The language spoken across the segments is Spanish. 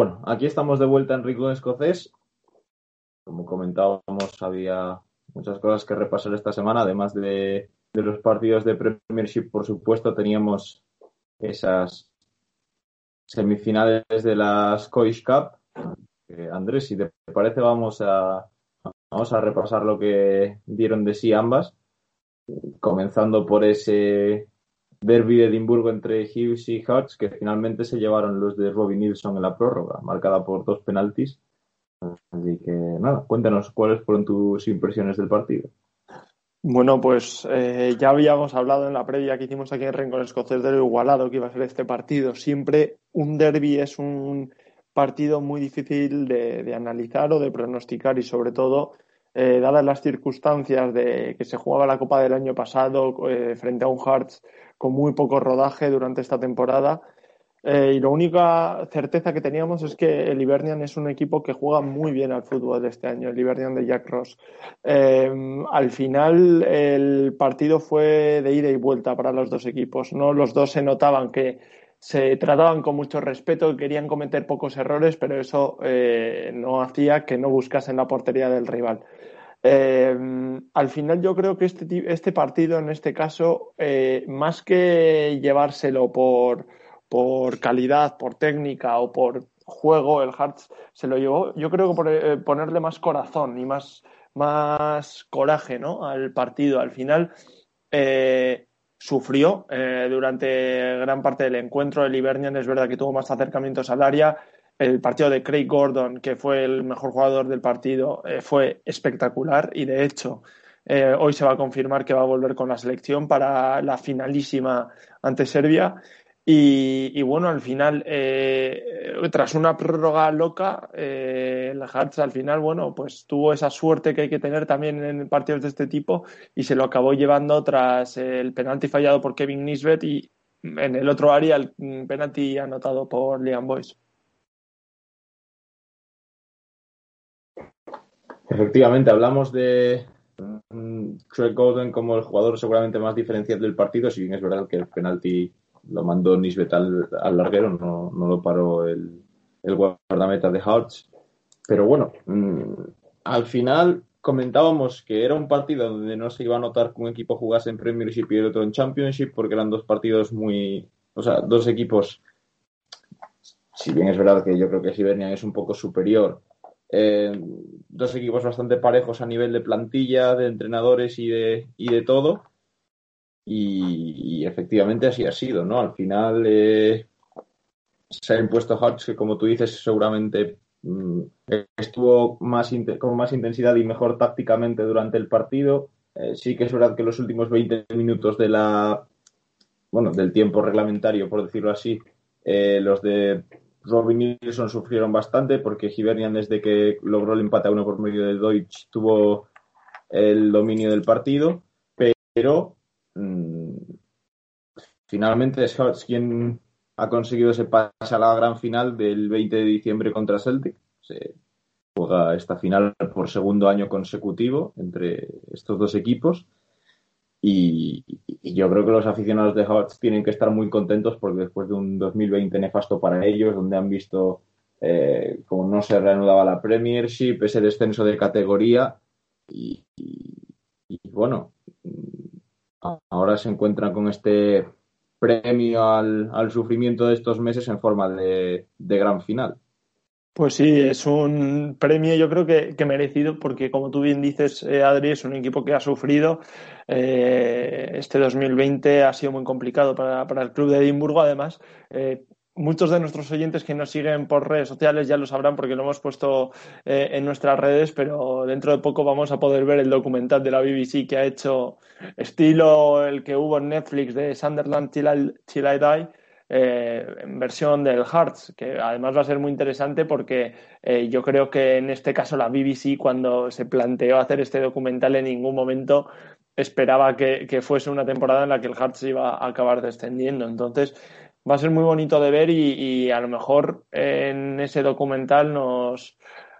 Bueno, aquí estamos de vuelta en Rico Escocés. Como comentábamos, había muchas cosas que repasar esta semana, además de, los partidos de Premiership, por supuesto, teníamos esas semifinales de la Scottish Cup. Andrés, si te parece, vamos a, vamos a repasar lo que dieron de sí ambas, comenzando por ese derby de Edimburgo entre Hughes y Hearts, que finalmente se llevaron los de Robin Nilsson en la prórroga, marcada por dos penaltis. Así que nada, cuéntanos cuáles fueron tus impresiones del partido. Bueno, pues eh, ya habíamos hablado en la previa que hicimos aquí en Rincón Escocés de lo igualado que iba a ser este partido. Siempre un derby es un partido muy difícil de analizar o de pronosticar y sobre todo, eh, dadas las circunstancias de que se jugaba la Copa del año pasado eh, frente a un Hearts con muy poco rodaje durante esta temporada, eh, y la única certeza que teníamos es que el Ibernian es un equipo que juega muy bien al fútbol este año, el Ibernian de Jack Ross. Al final el partido fue de ida y vuelta para los dos equipos. ¿no? Los dos se notaban que se trataban con mucho respeto, querían cometer pocos errores, pero eso no hacía que no buscasen la portería del rival. Eh, al final yo creo que este, este partido, en este caso, eh, más que llevárselo por por calidad, por técnica o por juego, el Hearts se lo llevó, yo creo que por eh, ponerle más corazón y más, más coraje ¿no? al partido. Al final eh, sufrió durante gran parte del encuentro. El Ibernian es verdad que tuvo más acercamientos al área. El partido de Craig Gordon, que fue el mejor jugador del partido, eh, fue espectacular y de hecho eh, hoy se va a confirmar que va a volver con la selección para la finalísima ante Serbia. Y, bueno, al final, eh, tras una prórroga loca, el Hearts al final, bueno, pues tuvo esa suerte que hay que tener también en partidos de este tipo y se lo acabó llevando tras el penalti fallado por Kevin Nisbet y en el otro área el penalti anotado por Liam Boyce. Efectivamente, hablamos de Craig Golden como el jugador seguramente más diferencial del partido, si bien es verdad que el penalti lo mandó Nisbet al, larguero, no, no, lo paró el, el guardameta de Hearts. Pero bueno, mmm, al final comentábamos que era un partido donde no se iba a notar que un equipo jugase en Premiership y el otro en Championship, porque eran dos partidos muy. O sea, dos equipos. Si bien es verdad que yo creo que Hibernian es un poco superior, eh, dos equipos bastante parejos a nivel de plantilla, de entrenadores y de, y de todo. Y, efectivamente así ha sido, ¿no? Al final eh, se ha impuesto Hearts, que como tú dices, seguramente mmm, estuvo más con más intensidad y mejor tácticamente durante el partido. Eh, sí que es verdad que los últimos 20 minutos de la, bueno, del tiempo reglamentario, por decirlo así, los de Robin Nilsson sufrieron bastante porque Hibernian desde que logró el empate a uno por medio de Deutsch tuvo el dominio del partido, pero mmm, finalmente es quien ha conseguido ese pase a la gran final del 20 de diciembre contra Celtic. Se juega esta final por segundo año consecutivo entre estos dos equipos. Y, yo creo que los aficionados de Hearts tienen que estar muy contentos porque después de un 2020 nefasto para ellos, donde han visto eh, como no se reanudaba la Premiership, ese descenso de categoría y, bueno, ahora se encuentran con este premio al, sufrimiento de estos meses en forma de, gran final. Pues sí, es un premio yo creo que, que merecido porque como tú bien dices, eh, Adri, es un equipo que ha sufrido. Eh, este 2020 ha sido muy complicado para, para, el club de Edimburgo. Además, eh, muchos de nuestros oyentes que nos siguen por redes sociales ya lo sabrán porque lo hemos puesto eh, en nuestras redes, pero dentro de poco vamos a poder ver el documental de la BBC que ha hecho estilo el que hubo en Netflix de Sunderland Till I, Die. Eh, versión del Hearts, que además va a ser muy interesante porque eh, yo creo que en este caso la BBC cuando se planteó hacer este documental en ningún momento esperaba que, que fuese una temporada en la que el Hearts iba a acabar descendiendo. Entonces, va a ser muy bonito de ver y, a lo mejor en ese documental nos,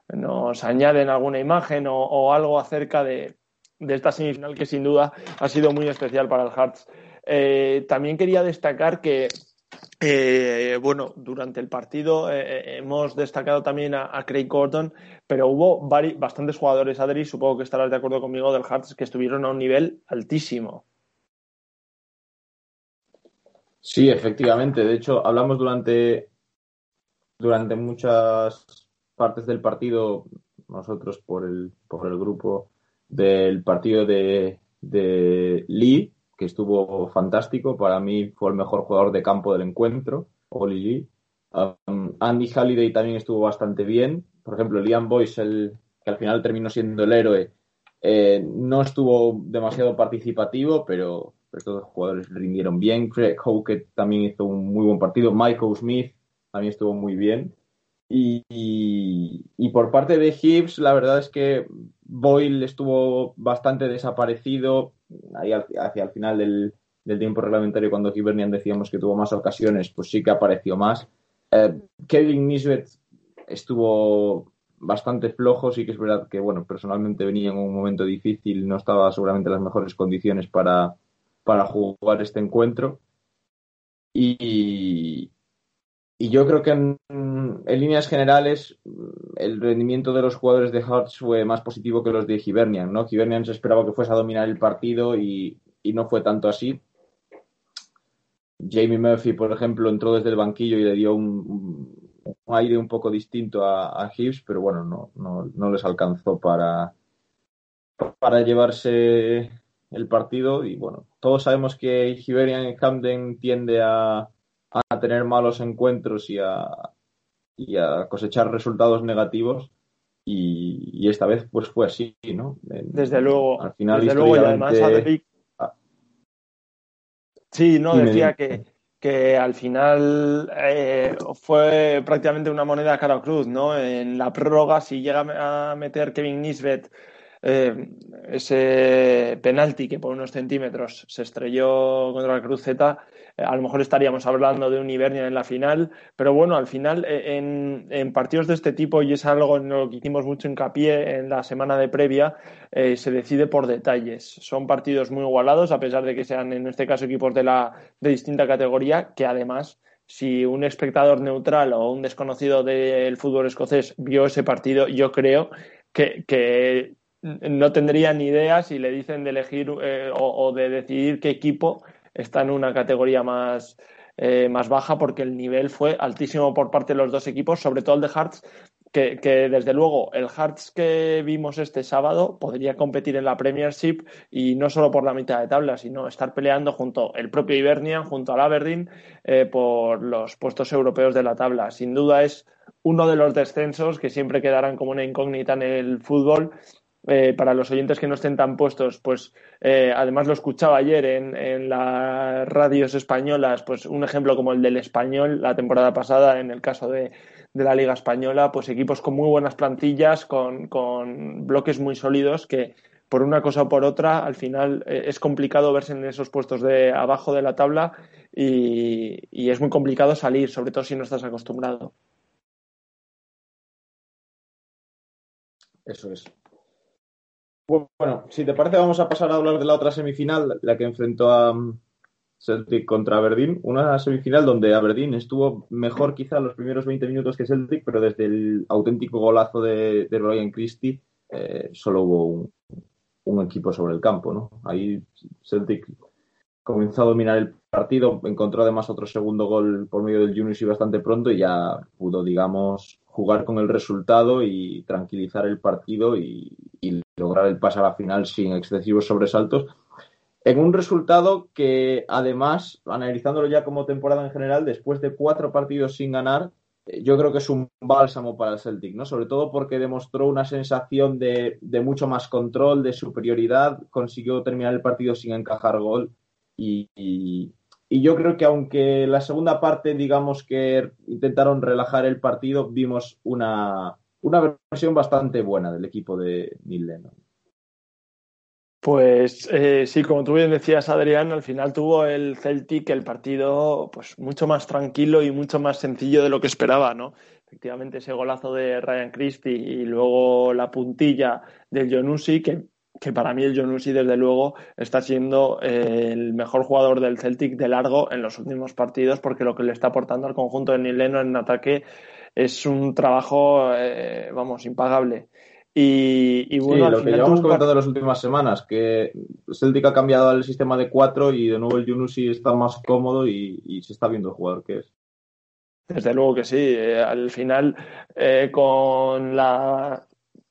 nos añaden alguna imagen o, algo acerca de, esta semifinal que sin duda ha sido muy especial para el Hearts. Eh, también quería destacar que eh, bueno, durante el partido eh, hemos destacado también a, Craig Gordon, pero hubo bastantes jugadores, Adri, supongo que estarás de acuerdo conmigo, del Hearts, que estuvieron a un nivel altísimo. Sí, efectivamente. De hecho, hablamos durante, durante muchas partes del partido, nosotros por el, por el grupo del partido de, de Lee, que estuvo fantástico. Para mí fue el mejor jugador de campo del encuentro, Oli Lee. Um, Andy Halliday también estuvo bastante bien. Por ejemplo, Liam Boyce, el, que al final terminó siendo el héroe, eh, no estuvo demasiado participativo, pero, pero todos los jugadores rindieron bien. Craig Howkett también hizo un muy buen partido. Michael Smith también estuvo muy bien. Y, y, por parte de Hibbs, la verdad es que Boyle estuvo bastante desaparecido hacia el final del, del tiempo reglamentario, cuando Hibernian decíamos que tuvo más ocasiones, pues sí que apareció más. Eh, Kevin Nisbet estuvo bastante flojo, sí que es verdad que, bueno, personalmente venía en un momento difícil, no estaba seguramente en las mejores condiciones para, para jugar este encuentro. Y, y yo creo que en, líneas generales el rendimiento de los jugadores de Hearts fue más positivo que los de Hibernian, ¿no? Hibernian se esperaba que fuese a dominar el partido y, no fue tanto así. Jamie Murphy, por ejemplo, entró desde el banquillo y le dio un, aire un poco distinto a, a pero bueno, no, no, no les alcanzó para, para llevarse el partido y bueno, todos sabemos que Hibernian Camden tiende a, a tener malos encuentros y a, y a cosechar resultados negativos y, esta vez pues fue así, ¿no? desde luego, al final desde luego y además ah. Sí, no, decía que, que al final eh, fue prácticamente una moneda cara a cruz, ¿no? En la prórroga, si llega a meter Kevin Nisbet eh, ese penalti que por unos centímetros se estrelló contra la cruceta, a lo mejor estaríamos hablando de un Ibernia en la final, pero bueno, al final eh, en, partidos de este tipo, y es algo en lo que hicimos mucho hincapié en la semana de previa, se decide por detalles. Son partidos muy igualados, a pesar de que sean en este caso equipos de, la, de distinta categoría, que además si un espectador neutral o un desconocido del fútbol escocés vio ese partido, yo creo que, no tendría ni idea si le dicen de elegir eh, o, de decidir qué equipo está en una categoría más, eh, más baja porque el nivel fue altísimo por parte de los dos equipos, sobre todo el de Hearts, que, que, desde luego el Hearts que vimos este sábado podría competir en la Premiership y no solo por la mitad de tabla, sino estar peleando junto el propio Ibernian, junto al Aberdeen, eh, por los puestos europeos de la tabla. Sin duda es uno de los descensos que siempre quedarán como una incógnita en el fútbol eh, para los oyentes que no estén tan puestos, pues eh, además lo escuchaba ayer en, las radios españolas, pues un ejemplo como el del español la temporada pasada, en el caso de, de la Liga Española, pues equipos con muy buenas plantillas, con, con, bloques muy sólidos que por una cosa o por otra, al final eh, es complicado verse en esos puestos de abajo de la tabla y, y es muy complicado salir, sobre todo si no estás acostumbrado. Eso es. Bueno, si te parece, vamos a pasar a hablar de la otra semifinal, la que enfrentó a mm, Celtic contra Aberdeen. Una semifinal donde Aberdeen estuvo mejor quizá los primeros 20 minutos que Celtic, pero desde el auténtico golazo de, de Christie eh, solo hubo un, equipo sobre el campo. ¿no? Ahí Celtic comenzó a dominar el partido, encontró además otro segundo gol por medio del y bastante pronto y ya pudo, digamos, jugar con el resultado y tranquilizar el partido y, lograr el pase a la final sin excesivos sobresaltos. en un resultado que además, analizándolo ya como temporada en general, después de cuatro partidos sin ganar, eh, yo creo que es un bálsamo para el Celtic, ¿no? Sobre todo porque demostró una sensación de, mucho más control, de superioridad, consiguió terminar el partido sin encajar gol y, y, yo creo que aunque la segunda parte, digamos que intentaron relajar el partido, vimos una, una versión bastante buena del equipo de Neil Lennon. Pues eh, sí, como tú bien decías, Adrián, al final tuvo el Celtic el partido pues mucho más tranquilo y mucho más sencillo de lo que esperaba, ¿no? Efectivamente, ese golazo de Ryan Christie y luego la puntilla del Jonusi, que, que para mí el Jonusi, desde luego, está siendo eh, el mejor jugador del Celtic de largo en los últimos partidos, porque lo que le está aportando al conjunto de Nileno en ataque es un trabajo, eh, vamos, impagable. Y, bueno, sí, lo que llevamos comentando en las últimas semanas, que Celtic ha cambiado el sistema de cuatro y de nuevo el Junusi está más cómodo y, se está viendo el jugador que es. Desde luego que sí. Eh, al final, eh, con la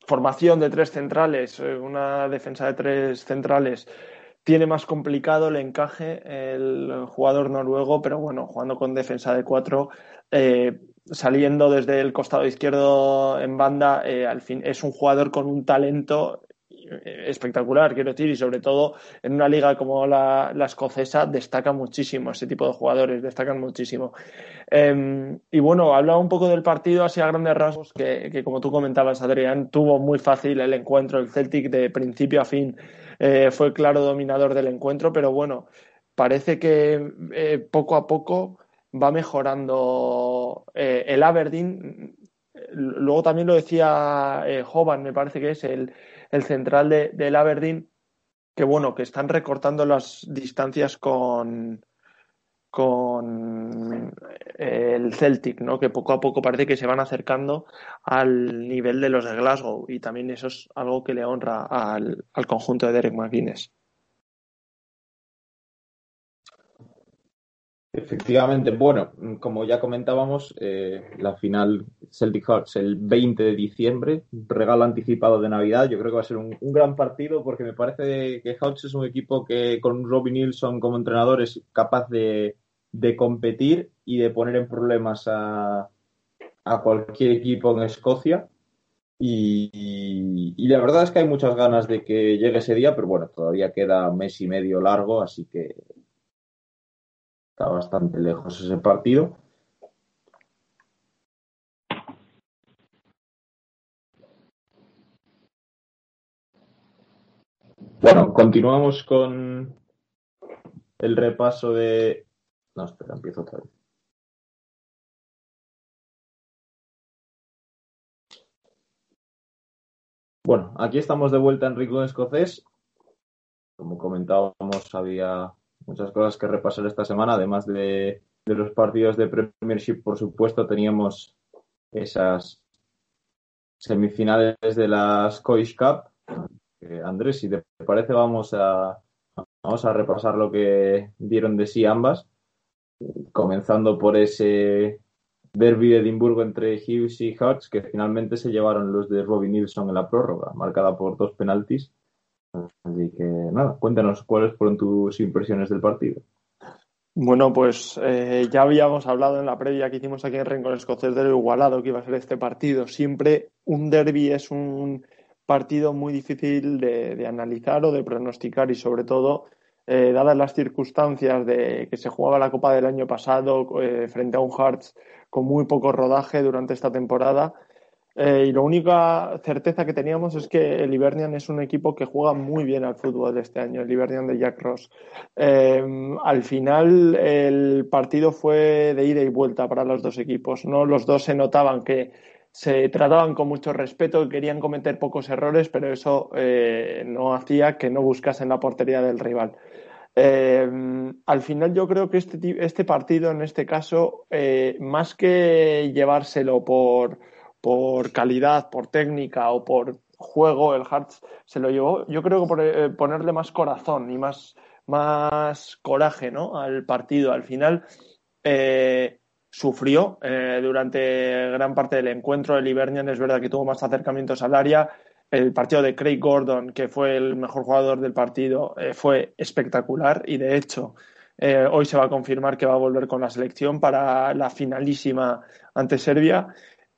formación de tres centrales, eh, una defensa de tres centrales, tiene más complicado el encaje el jugador noruego, pero bueno, jugando con defensa de cuatro, saliendo desde el costado izquierdo en banda, eh, al fin es un jugador con un talento eh, espectacular, quiero decir, y sobre todo en una liga como la, escocesa destaca muchísimo ese tipo de jugadores, destacan muchísimo. Em, y bueno, hablaba un poco del partido así a grandes rasgos, que, como tú comentabas, Adrián, tuvo muy fácil el encuentro, el Celtic de principio a fin eh, fue claro dominador del encuentro, pero bueno, parece que poco a poco va mejorando eh, el Aberdeen. Luego también lo decía eh, Hoban, me parece que es el, central de, del Aberdeen, que bueno, que están recortando las distancias con, con eh, el Celtic, ¿no? que poco a poco parece que se van acercando al nivel de los de Glasgow y también eso es algo que le honra al, al conjunto de Derek McGuinness. Efectivamente, bueno, como ya comentábamos, eh, la final Celtic Hearts el 20 de diciembre, regalo anticipado de Navidad. Yo creo que va a ser un, gran partido porque me parece que Hearts es un equipo que con Robbie Nilsson como entrenador es capaz de, competir y de poner en problemas a, cualquier equipo en Escocia. Y, la verdad es que hay muchas ganas de que llegue ese día, pero bueno, todavía queda mes y medio largo, así que Está bastante lejos ese partido. Bueno, continuamos con el repaso de. No, espera, empiezo otra vez. Bueno, aquí estamos de vuelta en Rico Escocés. Como comentábamos, había muchas cosas que repasar esta semana, además de, los partidos de Premiership, por supuesto, teníamos esas semifinales de la Scottish Cup. Andrés, si te parece, vamos a, vamos a repasar lo que dieron de sí ambas, comenzando por ese derby de Edimburgo entre Hughes y Hearts, que finalmente se llevaron los de Robbie Nilsson en la prórroga, marcada por dos penaltis Así que nada, cuéntanos cuáles fueron tus impresiones del partido. Bueno, pues eh, ya habíamos hablado en la previa que hicimos aquí en Rincón Escocés de lo igualado que iba a ser este partido. Siempre un derby es un partido muy difícil de, analizar o de pronosticar y sobre todo, eh, dadas las circunstancias de que se jugaba la Copa del año pasado eh, frente a un Hearts con muy poco rodaje durante esta temporada, eh, y la única certeza que teníamos es que el Ibernian es un equipo que juega muy bien al fútbol este año, el Ibernian de Jack Ross. Eh, al final el partido fue de ida y vuelta para los dos equipos. ¿no? Los dos se notaban que se trataban con mucho respeto, querían cometer pocos errores, pero eso eh, no hacía que no buscasen la portería del rival. al final yo creo que este, este partido, en este caso, más que llevárselo por por calidad, por técnica o por juego, el Hearts se lo llevó, yo creo que por eh, ponerle más corazón y más, más coraje ¿no? al partido. Al final eh, sufrió eh, durante gran parte del encuentro. El Ibernian es verdad que tuvo más acercamientos al área. el partido de Craig Gordon, que fue el mejor jugador del partido, fue espectacular y de hecho hoy se va a confirmar que va a volver con la selección para la finalísima ante Serbia.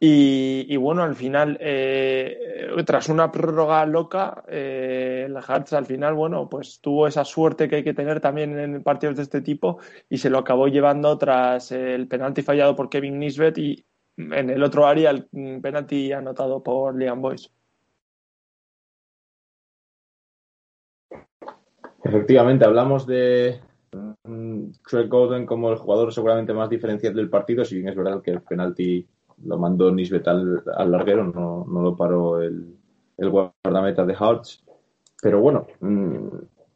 Y, bueno, al final, eh, tras una prórroga loca, el Hearts al final, bueno, pues tuvo esa suerte que hay que tener también en partidos de este tipo y se lo acabó llevando tras el penalti fallado por Kevin Nisbet y en el otro área el penalti anotado por Liam Boyce. Efectivamente, hablamos de Craig Golden como el jugador seguramente más diferencial del partido, si bien es verdad que el penalti lo mandó Nisbet al, larguero, no, lo paró el, el guardameta de Hearts. Pero bueno, mm,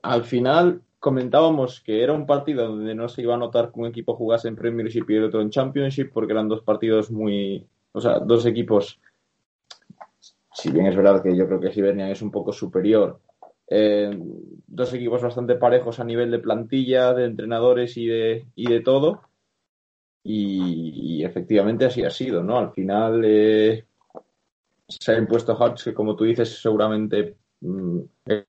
al final comentábamos que era un partido donde no se iba a notar que un equipo jugase en Premiership y el otro en Championship, porque eran dos partidos muy. O sea, dos equipos. Si bien es verdad que yo creo que Hibernian es un poco superior eh, dos equipos bastante parejos a nivel de plantilla, de entrenadores y de, y de todo. Y, efectivamente así ha sido, ¿no? Al final eh, se ha impuesto Hutch, que como tú dices, seguramente mm,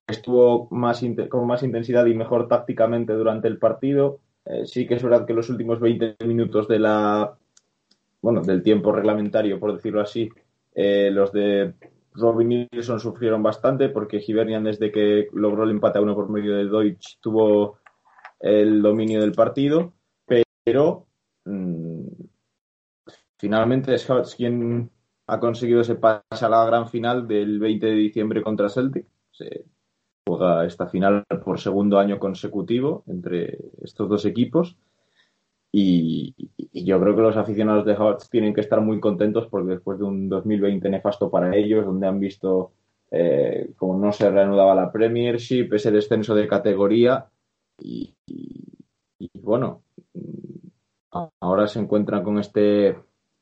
estuvo más con más intensidad y mejor tácticamente durante el partido. Eh, sí que es verdad que los últimos 20 minutos de la bueno, del tiempo reglamentario, por decirlo así, los de Robin Nilsson sufrieron bastante porque Hibernian desde que logró el empate a uno por medio de Deutsch tuvo el dominio del partido, pero finalmente es quien ha conseguido ese pase a la gran final del 20 de diciembre contra Celtic. Se juega esta final por segundo año consecutivo entre estos dos equipos y, yo creo que los aficionados de Hearts tienen que estar muy contentos porque después de un 2020 nefasto para ellos, donde han visto eh, como no se reanudaba la Premiership, ese descenso de categoría y, bueno, ahora se encuentran con este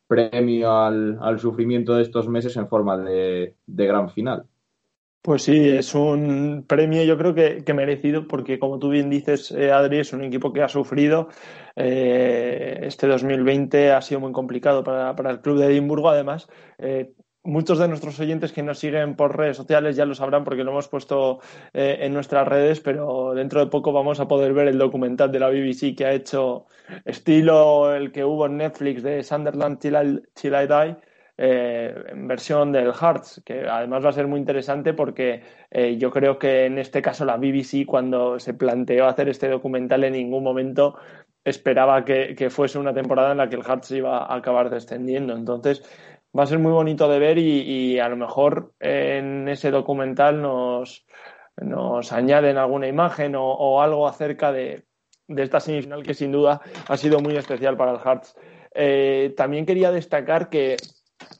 premio al, sufrimiento de estos meses en forma de gran final. Pues sí, es un premio yo creo que, merecido porque como tú bien dices, eh, Adri, es un equipo que ha sufrido. Eh, este 2020 ha sido muy complicado para, el club de Edimburgo. Además, eh, muchos de nuestros oyentes que nos siguen por redes sociales ya lo sabrán porque lo hemos puesto en nuestras redes, pero dentro de poco vamos a poder ver el documental de la BBC que ha hecho estilo el que hubo en Netflix de Sunderland Till I Die eh, en versión del Hearts, que además va a ser muy interesante porque eh, yo creo que en este caso la BBC cuando se planteó hacer este documental en ningún momento esperaba que, fuese una temporada en la que el Hearts iba a acabar descendiendo. Entonces va a ser muy bonito de ver y, a lo mejor en ese documental nos, nos añaden alguna imagen o, algo acerca de, esta semifinal que sin duda ha sido muy especial para el Hearts. Eh, también quería destacar que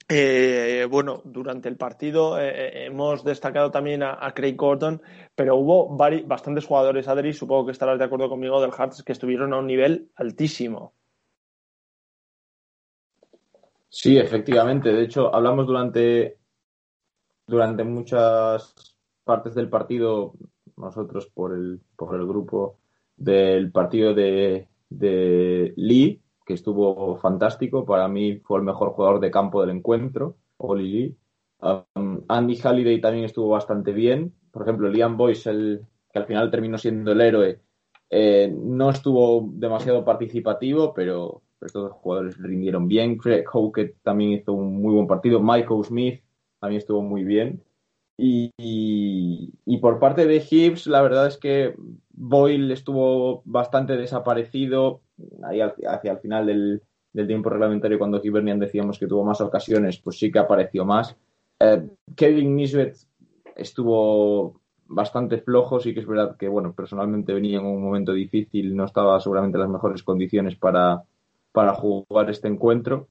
eh, bueno, durante el partido eh, eh, hemos destacado también a, Craig Gordon, pero hubo bastantes jugadores, Adri, supongo que estarás de acuerdo conmigo, del Hearts, que estuvieron a un nivel altísimo. Sí, efectivamente. De hecho, hablamos durante, durante muchas partes del partido, nosotros por el, por el grupo del partido de, de Lee, que estuvo fantástico. Para mí fue el mejor jugador de campo del encuentro, Oli Lee. Um, Andy Halliday también estuvo bastante bien. Por ejemplo, Liam Boyce, el, que al final terminó siendo el héroe, eh, no estuvo demasiado participativo, pero, estos jugadores rindieron bien. Craig Howkett también hizo un muy buen partido. Michael Smith también estuvo muy bien. Y, y, por parte de Hibbs, la verdad es que Boyle estuvo bastante desaparecido ahí hacia el final del, tiempo reglamentario, cuando Hibernian decíamos que tuvo más ocasiones, pues sí que apareció más. Eh, Kevin Nisbet estuvo bastante flojo, sí que es verdad que, bueno, personalmente venía en un momento difícil, no estaba seguramente en las mejores condiciones para, para jugar este encuentro.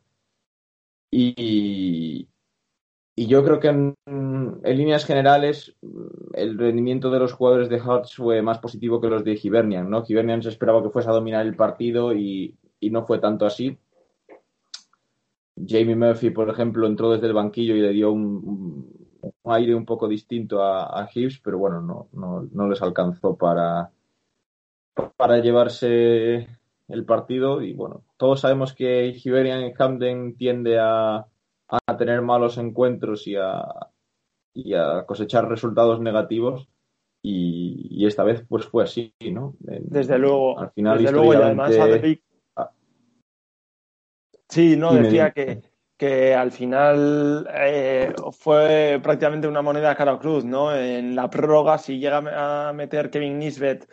Y, y yo creo que en, líneas generales el rendimiento de los jugadores de Hearts fue más positivo que los de Hibernian, ¿no? Hibernian se esperaba que fuese a dominar el partido y, no fue tanto así. Jamie Murphy, por ejemplo, entró desde el banquillo y le dio un, aire un poco distinto a, a pero bueno, no, no, no, les alcanzó para, para llevarse el partido. Y bueno, todos sabemos que Hibernian en Camden tiende a a tener malos encuentros y a, y a cosechar resultados negativos y, esta vez pues fue así, ¿no? desde luego. Al final, desde luego, y además ah. Sí, no, decía que, que al final eh, fue prácticamente una moneda cara o cruz, ¿no? En la prórroga, si llega a meter Kevin Nisbet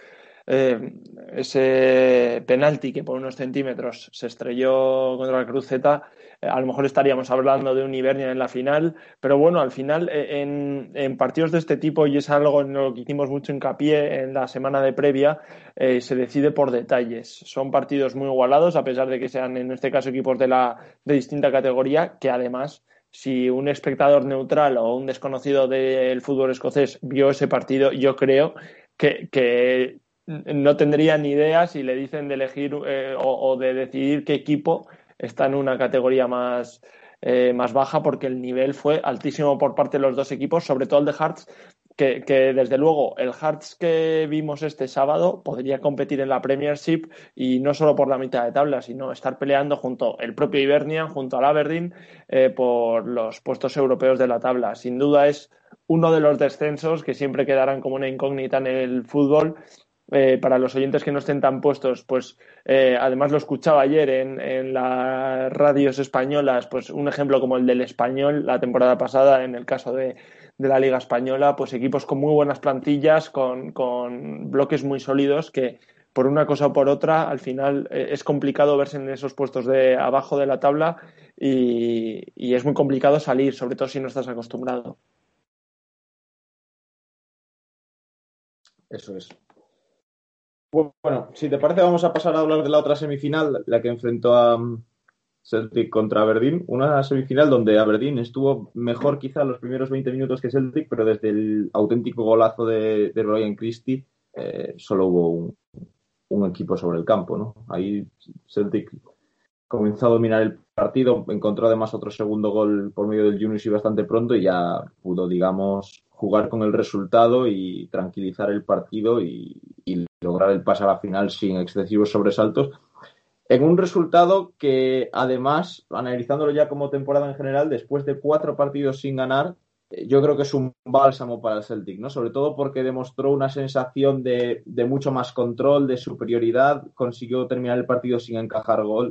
eh, ese penalti que por unos centímetros se estrelló contra la Z, eh, a lo mejor estaríamos hablando de un Ibernia en la final, pero bueno, al final eh, en, partidos de este tipo, y es algo en lo que hicimos mucho hincapié en la semana de previa, se decide por detalles. Son partidos muy igualados, a pesar de que sean en este caso equipos de, la, de distinta categoría, que además si un espectador neutral o un desconocido del fútbol escocés vio ese partido, yo creo que no tendría ni idea si le dicen de elegir eh, o, de decidir qué equipo está en una categoría más, eh, más baja porque el nivel fue altísimo por parte de los dos equipos, sobre todo el de Hearts, que, desde luego el Hearts que vimos este sábado podría competir en la Premiership y no solo por la mitad de tabla, sino estar peleando junto el propio Ibernian, junto al Aberdeen, eh, por los puestos europeos de la tabla. Sin duda es uno de los descensos que siempre quedarán como una incógnita en el fútbol eh, para los oyentes que no estén tan puestos, pues eh, además lo escuchaba ayer en, las radios españolas, pues un ejemplo como el del español la temporada pasada, en el caso de, la Liga Española, pues equipos con muy buenas plantillas, con, bloques muy sólidos que por una cosa o por otra, al final eh, es complicado verse en esos puestos de abajo de la tabla y es muy complicado salir, sobre todo si no estás acostumbrado. Eso es. Bueno, si te parece, vamos a pasar a hablar de la otra semifinal, la que enfrentó a um, Celtic contra Aberdeen. Una semifinal donde Aberdeen estuvo mejor quizá los primeros 20 minutos que Celtic, pero desde el auténtico golazo de, de Ryan Christie eh, solo hubo un, equipo sobre el campo. ¿no? Ahí Celtic comenzó a dominar el partido, encontró además otro segundo gol por medio del y bastante pronto y ya pudo, digamos, jugar con el resultado y tranquilizar el partido y, lograr el pase a la final sin excesivos sobresaltos. En un resultado que, además, analizándolo ya como temporada en general, después de cuatro partidos sin ganar, eh, yo creo que es un bálsamo para el Celtic, ¿no? Sobre todo porque demostró una sensación de, mucho más control, de superioridad, consiguió terminar el partido sin encajar gol